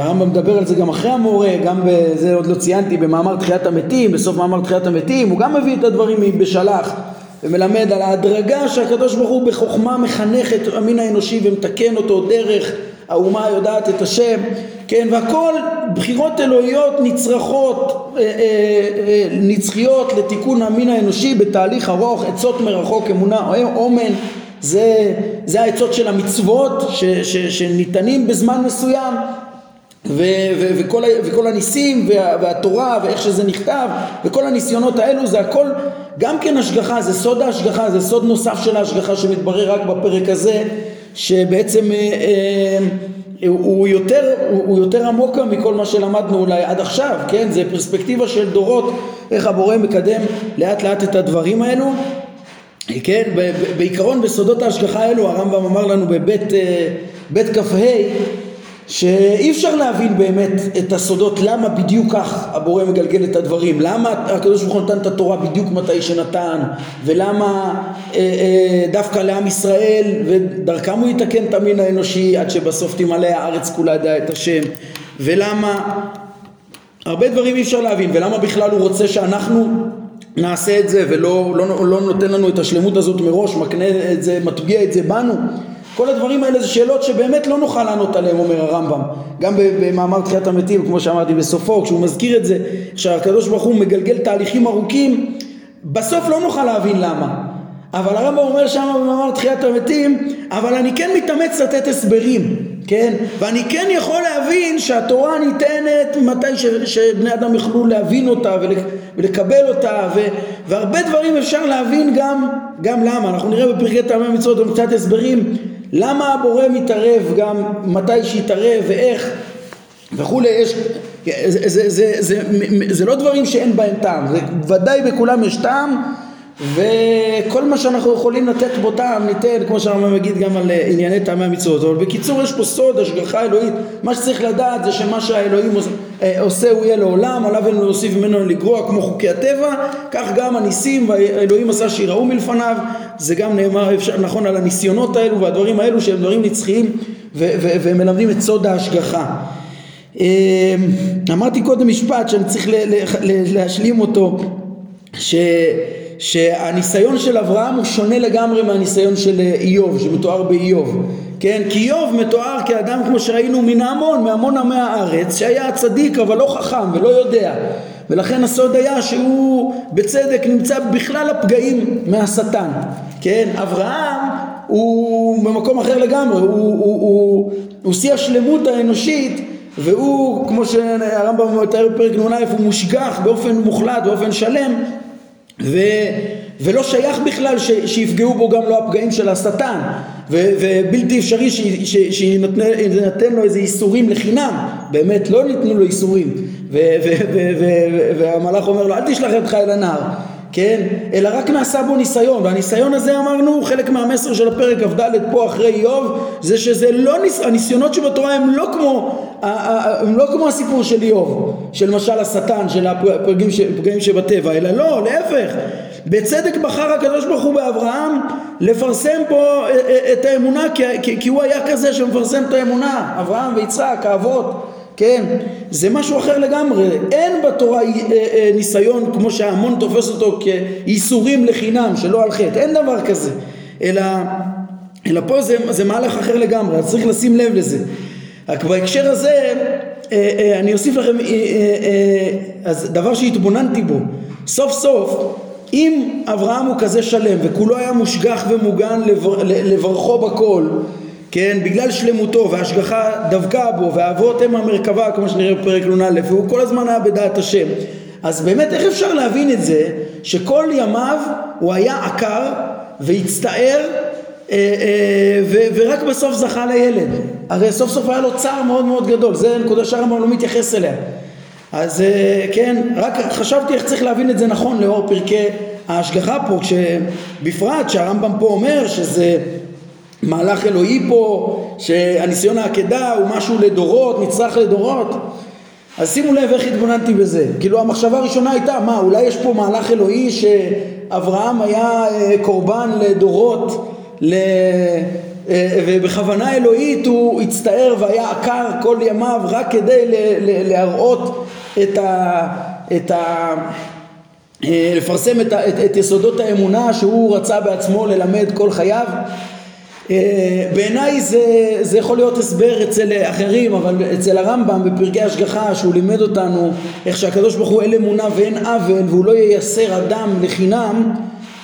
Speaker 1: הרמב"ם מדבר על זה גם אחרי המורה, גם בזה עוד לא ציינתי, במאמר תחיית המתים, בסוף מאמר תחיית המתים, הוא גם מביא את הדברים בשלח ומלמד על ההדרגה שהקדוש ברוך הוא בחוכמה מחנך את המין האנושי ומתקן אותו דרך האומה יודעת את השם, כן, והכל בחירות אלוהיות נצרכות, אה, אה, נצחיות לתיקון המין האנושי בתהליך ארוך, עצות מרחוק, אמונה, אומן זה, זה העצות של המצוות ש, ש, שניתנים בזמן מסוים ו, ו, וכל, וכל הניסים וה, והתורה ואיך שזה נכתב וכל הניסיונות האלו זה הכל גם כן השגחה, זה סוד ההשגחה, זה סוד נוסף של ההשגחה שמתברר רק בפרק הזה שבעצם אה, אה, הוא יותר, הוא יותר עמוק מכל מה שלמדנו אולי עד עכשיו, כן? זה פרספקטיבה של דורות, איך הבורא מקדם לאט לאט את הדברים האלו כן, בעיקרון בסודות ההשגחה האלו הרמב"ם אמר לנו בבית אה, כ"ה שאי אפשר להבין באמת את הסודות למה בדיוק כך הבורא מגלגל את הדברים. למה הקדוש ברוך הוא נתן את התורה בדיוק מתי שנתן ולמה אה, אה, דווקא לעם ישראל ודרכם הוא יתקן את המין האנושי עד שבסוף תמלא הארץ כולה ידעה את השם. ולמה הרבה דברים אי אפשר להבין ולמה בכלל הוא רוצה שאנחנו נעשה את זה ולא לא, לא נותן לנו את השלמות הזאת מראש, מקנה את זה, מטביע את זה בנו. כל הדברים האלה זה שאלות שבאמת לא נוכל לענות עליהן אומר הרמב"ם. גם במאמר תחיית המתים כמו שאמרתי בסופו כשהוא מזכיר את זה שהקדוש ברוך הוא מגלגל תהליכים ארוכים בסוף לא נוכל להבין למה אבל הרמב"ם אומר שם במאמר תחיית המתים אבל אני כן מתאמץ לתת הסברים כן? ואני כן יכול להבין שהתורה ניתנת מתי ש, שבני אדם יוכלו להבין אותה ולקבל אותה ו, והרבה דברים אפשר להבין גם, גם למה. אנחנו נראה בפרקי טעמי המצוות קצת הסברים למה הבורא מתערב גם מתי שיתערב ואיך וכולי. יש זה, זה, זה, זה, זה, זה לא דברים שאין בהם טעם, ודאי בכולם יש טעם וכל מה שאנחנו יכולים לתת בו טעם ניתן כמו שהרמב"ם מגיד גם על אה, ענייני טעמי המצוות. אבל בקיצור יש פה סוד השגחה אלוהית. מה שצריך לדעת זה שמה שהאלוהים אה, עושה הוא יהיה לעולם עליו אין להוסיף ממנו לגרוע כמו חוקי הטבע. כך גם הניסים והאלוהים עשה שיראו מלפניו. זה גם נאמר אפשר, נכון על הניסיונות האלו והדברים האלו שהם דברים נצחיים ומלמדים את סוד ההשגחה. אמרתי קודם משפט שאני צריך להשלים אותו ש, שהניסיון של אברהם הוא שונה לגמרי מהניסיון של איוב שמתואר באיוב כן? כי איוב מתואר כאדם כמו שראינו מן ההמון מהמון עמי הארץ שהיה צדיק אבל לא חכם ולא יודע. ולכן הסוד היה שהוא בצדק נמצא בכלל הפגעים מהשטן כן? אברהם הוא במקום אחר לגמרי הוא, הוא, הוא, הוא שיא השלמות האנושית והוא כמו שהרמב"ם מתאר בפרק נ"א הוא מושגח באופן מוחלט באופן שלם ו, ולא שייך בכלל ש, שיפגעו בו גם לא הפגעים של השטן ו, ובלתי אפשרי שיינתן לו איזה איסורים לחינם. באמת לא ניתנו לו איסורים. והמלאך אומר לו אל תשלח ידך אל הנער כן? אלא רק נעשה בו ניסיון והניסיון הזה אמרנו חלק מהמסר של הפרק כ"ד פה אחרי איוב זה שזה לא ניס... הניסיונות שבתורה הם לא כמו הם לא כמו הסיפור של איוב של משל השטן של הפגעים, הפגעים שבטבע אלא לא להפך בצדק בחר הקדוש ברוך הוא באברהם לפרסם פה את האמונה כי, כי, כי הוא היה כזה שמפרסם את האמונה אברהם ויצחק האבות כן? זה משהו אחר לגמרי. אין בתורה אה, אה, ניסיון כמו שההמון תופס אותו כייסורים לחינם, שלא על חטא. אין דבר כזה. אלא, אלא פה זה, זה מהלך אחר לגמרי, אז צריך לשים לב לזה. רק בהקשר הזה, אה, אני אוסיף לכם, אז דבר שהתבוננתי בו, סוף סוף אם אברהם הוא כזה שלם וכולו היה מושגח ומוגן לברכו בכל כן, בגלל שלמותו והשגחה דבקה בו והאבות הם המרכבה כמו שנראה בפרק נ"א והוא כל הזמן היה בדעת השם. אז באמת איך אפשר להבין את זה שכל ימיו הוא היה עקר והצטער אה, אה, ו- ורק בסוף זכה לילד? הרי סוף סוף היה לו צער מאוד מאוד גדול זה נקודה שהרמב"ם לא מתייחס אליה. אז אה, כן רק חשבתי איך צריך להבין את זה נכון לאור פרקי ההשגחה פה כשבפרט שהרמב"ם פה אומר שזה מהלך אלוהי פה, שהניסיון העקדה הוא משהו לדורות, נצרך לדורות. אז שימו לב איך התבוננתי בזה. כאילו המחשבה הראשונה הייתה, מה, אולי יש פה מהלך אלוהי שאברהם היה אה, קורבן לדורות, ל... אה, ובכוונה אלוהית הוא הצטער והיה עקר כל ימיו רק כדי להראות את ה... את ה... אה, לפרסם את, את, את יסודות האמונה שהוא רצה בעצמו ללמד כל חייו בעיניי זה, זה יכול להיות הסבר אצל אחרים אבל אצל הרמב"ם בפרקי השגחה שהוא לימד אותנו איך שהקדוש ברוך הוא אין אמונה ואין עוול והוא לא ייסר אדם לחינם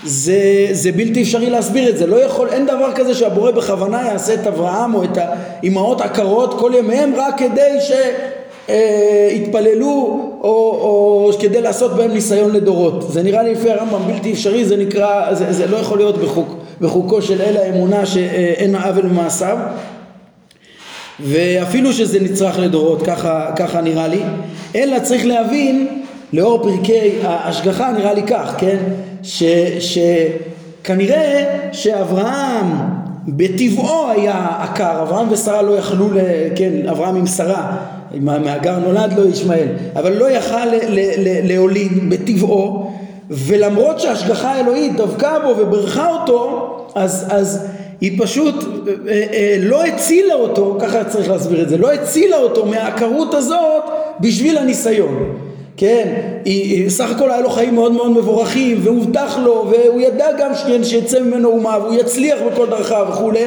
Speaker 1: זה, זה בלתי אפשרי להסביר את זה. לא יכול, אין דבר כזה שהבורא בכוונה יעשה את אברהם או את האימהות עקרות כל ימיהם רק כדי שיתפללו אה, או, או כדי לעשות בהם ניסיון לדורות. זה נראה לי לפי הרמב"ם בלתי אפשרי זה נקרא, זה, זה לא יכול להיות בחוק בחוקו של אל האמונה שאין עוול במעשיו ואפילו שזה נצרך לדורות, ככה, ככה נראה לי, אלא צריך להבין לאור פרקי ההשגחה נראה לי כך, כן? ש, שכנראה שאברהם בטבעו היה עקר, אברהם ושרה לא יכלו, ל, כן, אברהם עם שרה, מהגר נולד לו ישמעאל, אבל לא יכל להוליד בטבעו ולמרות שההשגחה האלוהית דבקה בו וברכה אותו אז, אז היא פשוט אה, אה, לא הצילה אותו, ככה צריך להסביר את זה, לא הצילה אותו מהעקרות הזאת בשביל הניסיון. כן, היא, סך הכל היה לו חיים מאוד מאוד מבורכים והובטח לו והוא ידע גם שיצא ממנו אומה והוא יצליח בכל דרכיו וכולי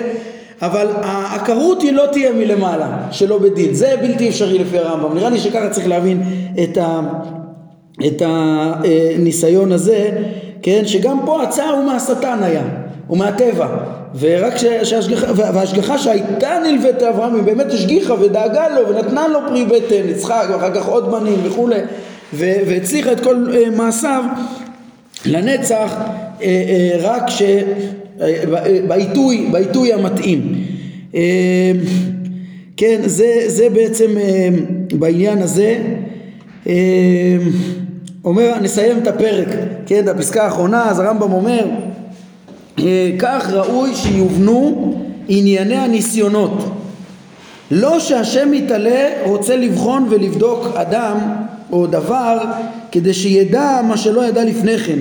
Speaker 1: אבל העקרות היא לא תהיה מלמעלה שלא בדין. זה בלתי אפשרי לפי הרמב"ם. נראה לי שככה צריך להבין את, ה, את הניסיון הזה, כן, שגם פה הצער הוא מהשטן היה, הוא מהטבע, ורק שהשגחה, וההשגחה שהייתה נלווית לאברהם היא באמת השגיחה ודאגה לו ונתנה לו פרי בטן, יצחק ואחר כך עוד בנים וכולי, והצליחה את כל אה, מעשיו לנצח אה, אה, רק ש... בעיתוי, בעיתוי המתאים. כן, זה, זה בעצם בעניין הזה. אומר, נסיים את הפרק, כן, הפסקה האחרונה, אז הרמב"ם אומר, אה, כך ראוי שיובנו ענייני הניסיונות. לא שהשם יתעלה רוצה לבחון ולבדוק אדם או דבר כדי שידע מה שלא ידע לפני כן.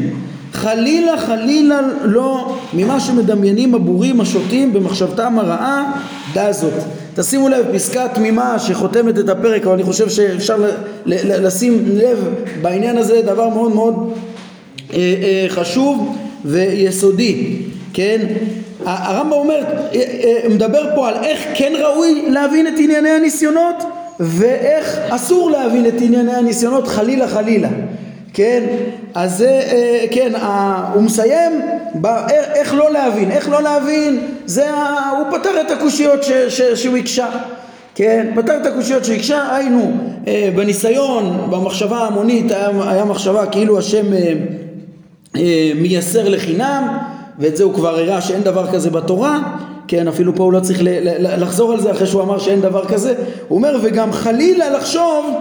Speaker 1: חלילה חלילה לא ממה שמדמיינים הבורים השוטים במחשבתם הרעה, דע זאת. תשימו לב, פסקה תמימה שחותמת את הפרק, אבל אני חושב שאפשר לשים לב בעניין הזה דבר מאוד מאוד אה, אה, חשוב ויסודי, כן? הרמב"ם אומר, מדבר פה על איך כן ראוי להבין את ענייני הניסיונות ואיך אסור להבין את ענייני הניסיונות חלילה חלילה כן, אז זה, אה, כן, הוא מסיים, איך לא להבין, איך לא להבין, זה, הוא פתר את הקושיות שהוא הקשה, כן, פתר את הקושיות שהוא הקשה, היינו, אה, בניסיון, במחשבה ההמונית, היה, היה מחשבה כאילו השם אה, מייסר לחינם, ואת זה הוא כבר הראה שאין דבר כזה בתורה, כן, אפילו פה הוא לא צריך לחזור על זה אחרי שהוא אמר שאין דבר כזה, הוא אומר וגם חלילה לחשוב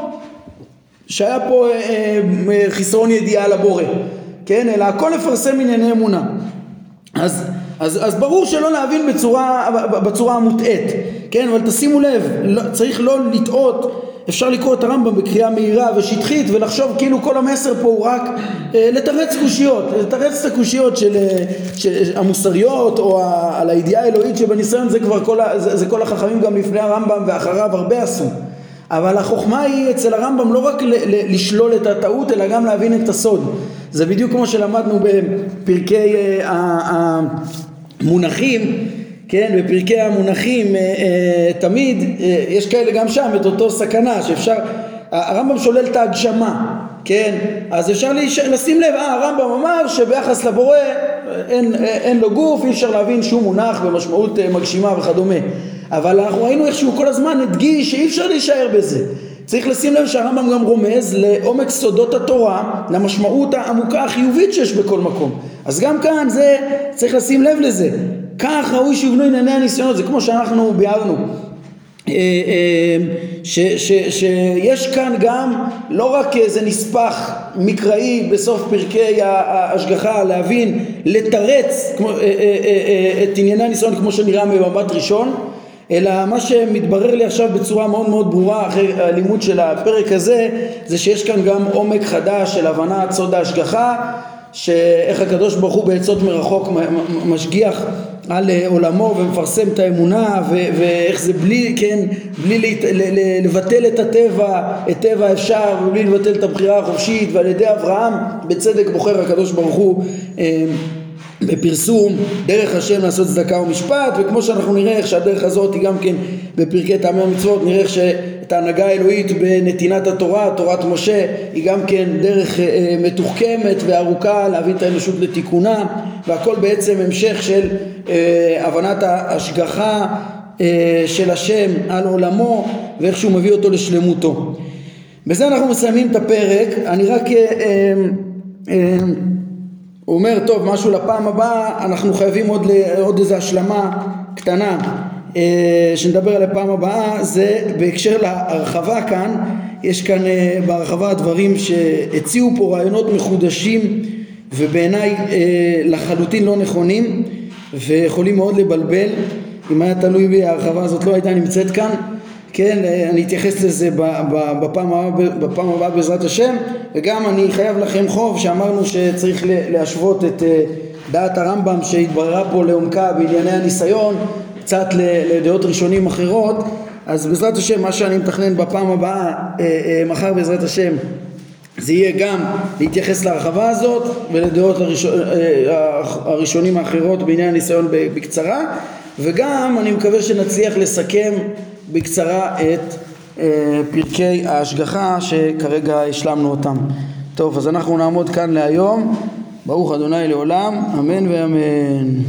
Speaker 1: שהיה פה אה, אה, חסרון ידיעה לבורא, כן? אלא הכל לפרסם ענייני אמונה. אז, אז, אז ברור שלא להבין בצורה, בצורה המוטעית, כן? אבל תשימו לב, לא, צריך לא לטעות, אפשר לקרוא את הרמב"ם בקריאה מהירה ושטחית ולחשוב כאילו כל המסר פה הוא רק אה, לתרץ קושיות, לתרץ את הקושיות של, אה, של המוסריות או ה, על הידיעה האלוהית שבניסיון זה כבר כל, ה, זה, זה כל החכמים גם לפני הרמב"ם ואחריו הרבה עשו. אבל החוכמה היא אצל הרמב"ם לא רק לשלול את הטעות אלא גם להבין את הסוד. זה בדיוק כמו שלמדנו בפרקי אה, המונחים כן בפרקי המונחים אה, אה, תמיד יש כאלה גם שם את אותו סכנה שאפשר הרמב"ם שולל את ההגשמה כן אז אפשר לשים לב אה הרמב"ם אמר שביחס לבורא אין, אין לו גוף אי אפשר להבין שהוא מונח במשמעות מגשימה וכדומה אבל אנחנו ראינו איך שהוא כל הזמן הדגיש שאי אפשר להישאר בזה. צריך לשים לב שהרמב"ם גם רומז לעומק סודות התורה, למשמעות העמוקה החיובית שיש בכל מקום. אז גם כאן זה, צריך לשים לב לזה. כך ראוי שיבנו ענייני הניסיונות, זה כמו שאנחנו ביארנו. אה, אה, שיש כאן גם לא רק איזה נספח מקראי בסוף פרקי ההשגחה להבין, לתרץ אה, את ענייני הניסיון כמו שנראה במבט ראשון אלא מה שמתברר לי עכשיו בצורה מאוד מאוד ברורה אחרי הלימוד של הפרק הזה זה שיש כאן גם עומק חדש של הבנת סוד ההשגחה שאיך הקדוש ברוך הוא בעצות מרחוק משגיח על עולמו ומפרסם את האמונה ואיך זה בלי, כן, בלי לבטל את הטבע, את טבע האפשר ובלי לבטל את הבחירה החופשית ועל ידי אברהם בצדק בוחר הקדוש ברוך הוא אה, בפרסום דרך השם לעשות צדקה ומשפט וכמו שאנחנו נראה איך שהדרך הזאת היא גם כן בפרקי טעמי המצוות נראה איך שאת ההנהגה האלוהית בנתינת התורה, תורת משה היא גם כן דרך אה, מתוחכמת וארוכה להביא את האנושות לתיקונה והכל בעצם המשך של אה, הבנת ההשגחה אה, של השם על עולמו ואיך שהוא מביא אותו לשלמותו. בזה אנחנו מסיימים את הפרק, אני רק אה, אה, אה, הוא אומר, טוב, משהו לפעם הבאה, אנחנו חייבים עוד, עוד איזו השלמה קטנה אה, שנדבר על הפעם הבאה, זה בהקשר להרחבה כאן, יש כאן אה, בהרחבה דברים שהציעו פה רעיונות מחודשים ובעיניי אה, לחלוטין לא נכונים ויכולים מאוד לבלבל, אם היה תלוי בי ההרחבה הזאת לא הייתה נמצאת כאן כן, אני אתייחס לזה בפעם הבאה, בפעם הבאה בעזרת השם וגם אני חייב לכם חוב שאמרנו שצריך להשוות את אה, דעת הרמב"ם שהתבררה פה לעומקה בענייני הניסיון קצת לדעות ראשונים אחרות. אז בעזרת השם מה שאני מתכנן בפעם הבאה אה, אה, מחר בעזרת השם זה יהיה גם להתייחס להרחבה הזאת ולדעות הראשונים האחרות בעניין הניסיון בקצרה. וגם אני מקווה שנצליח לסכם בקצרה את אה, פרקי ההשגחה שכרגע השלמנו אותם. טוב, אז אנחנו נעמוד כאן להיום. ברוך אדוני לעולם, אמן ואמן.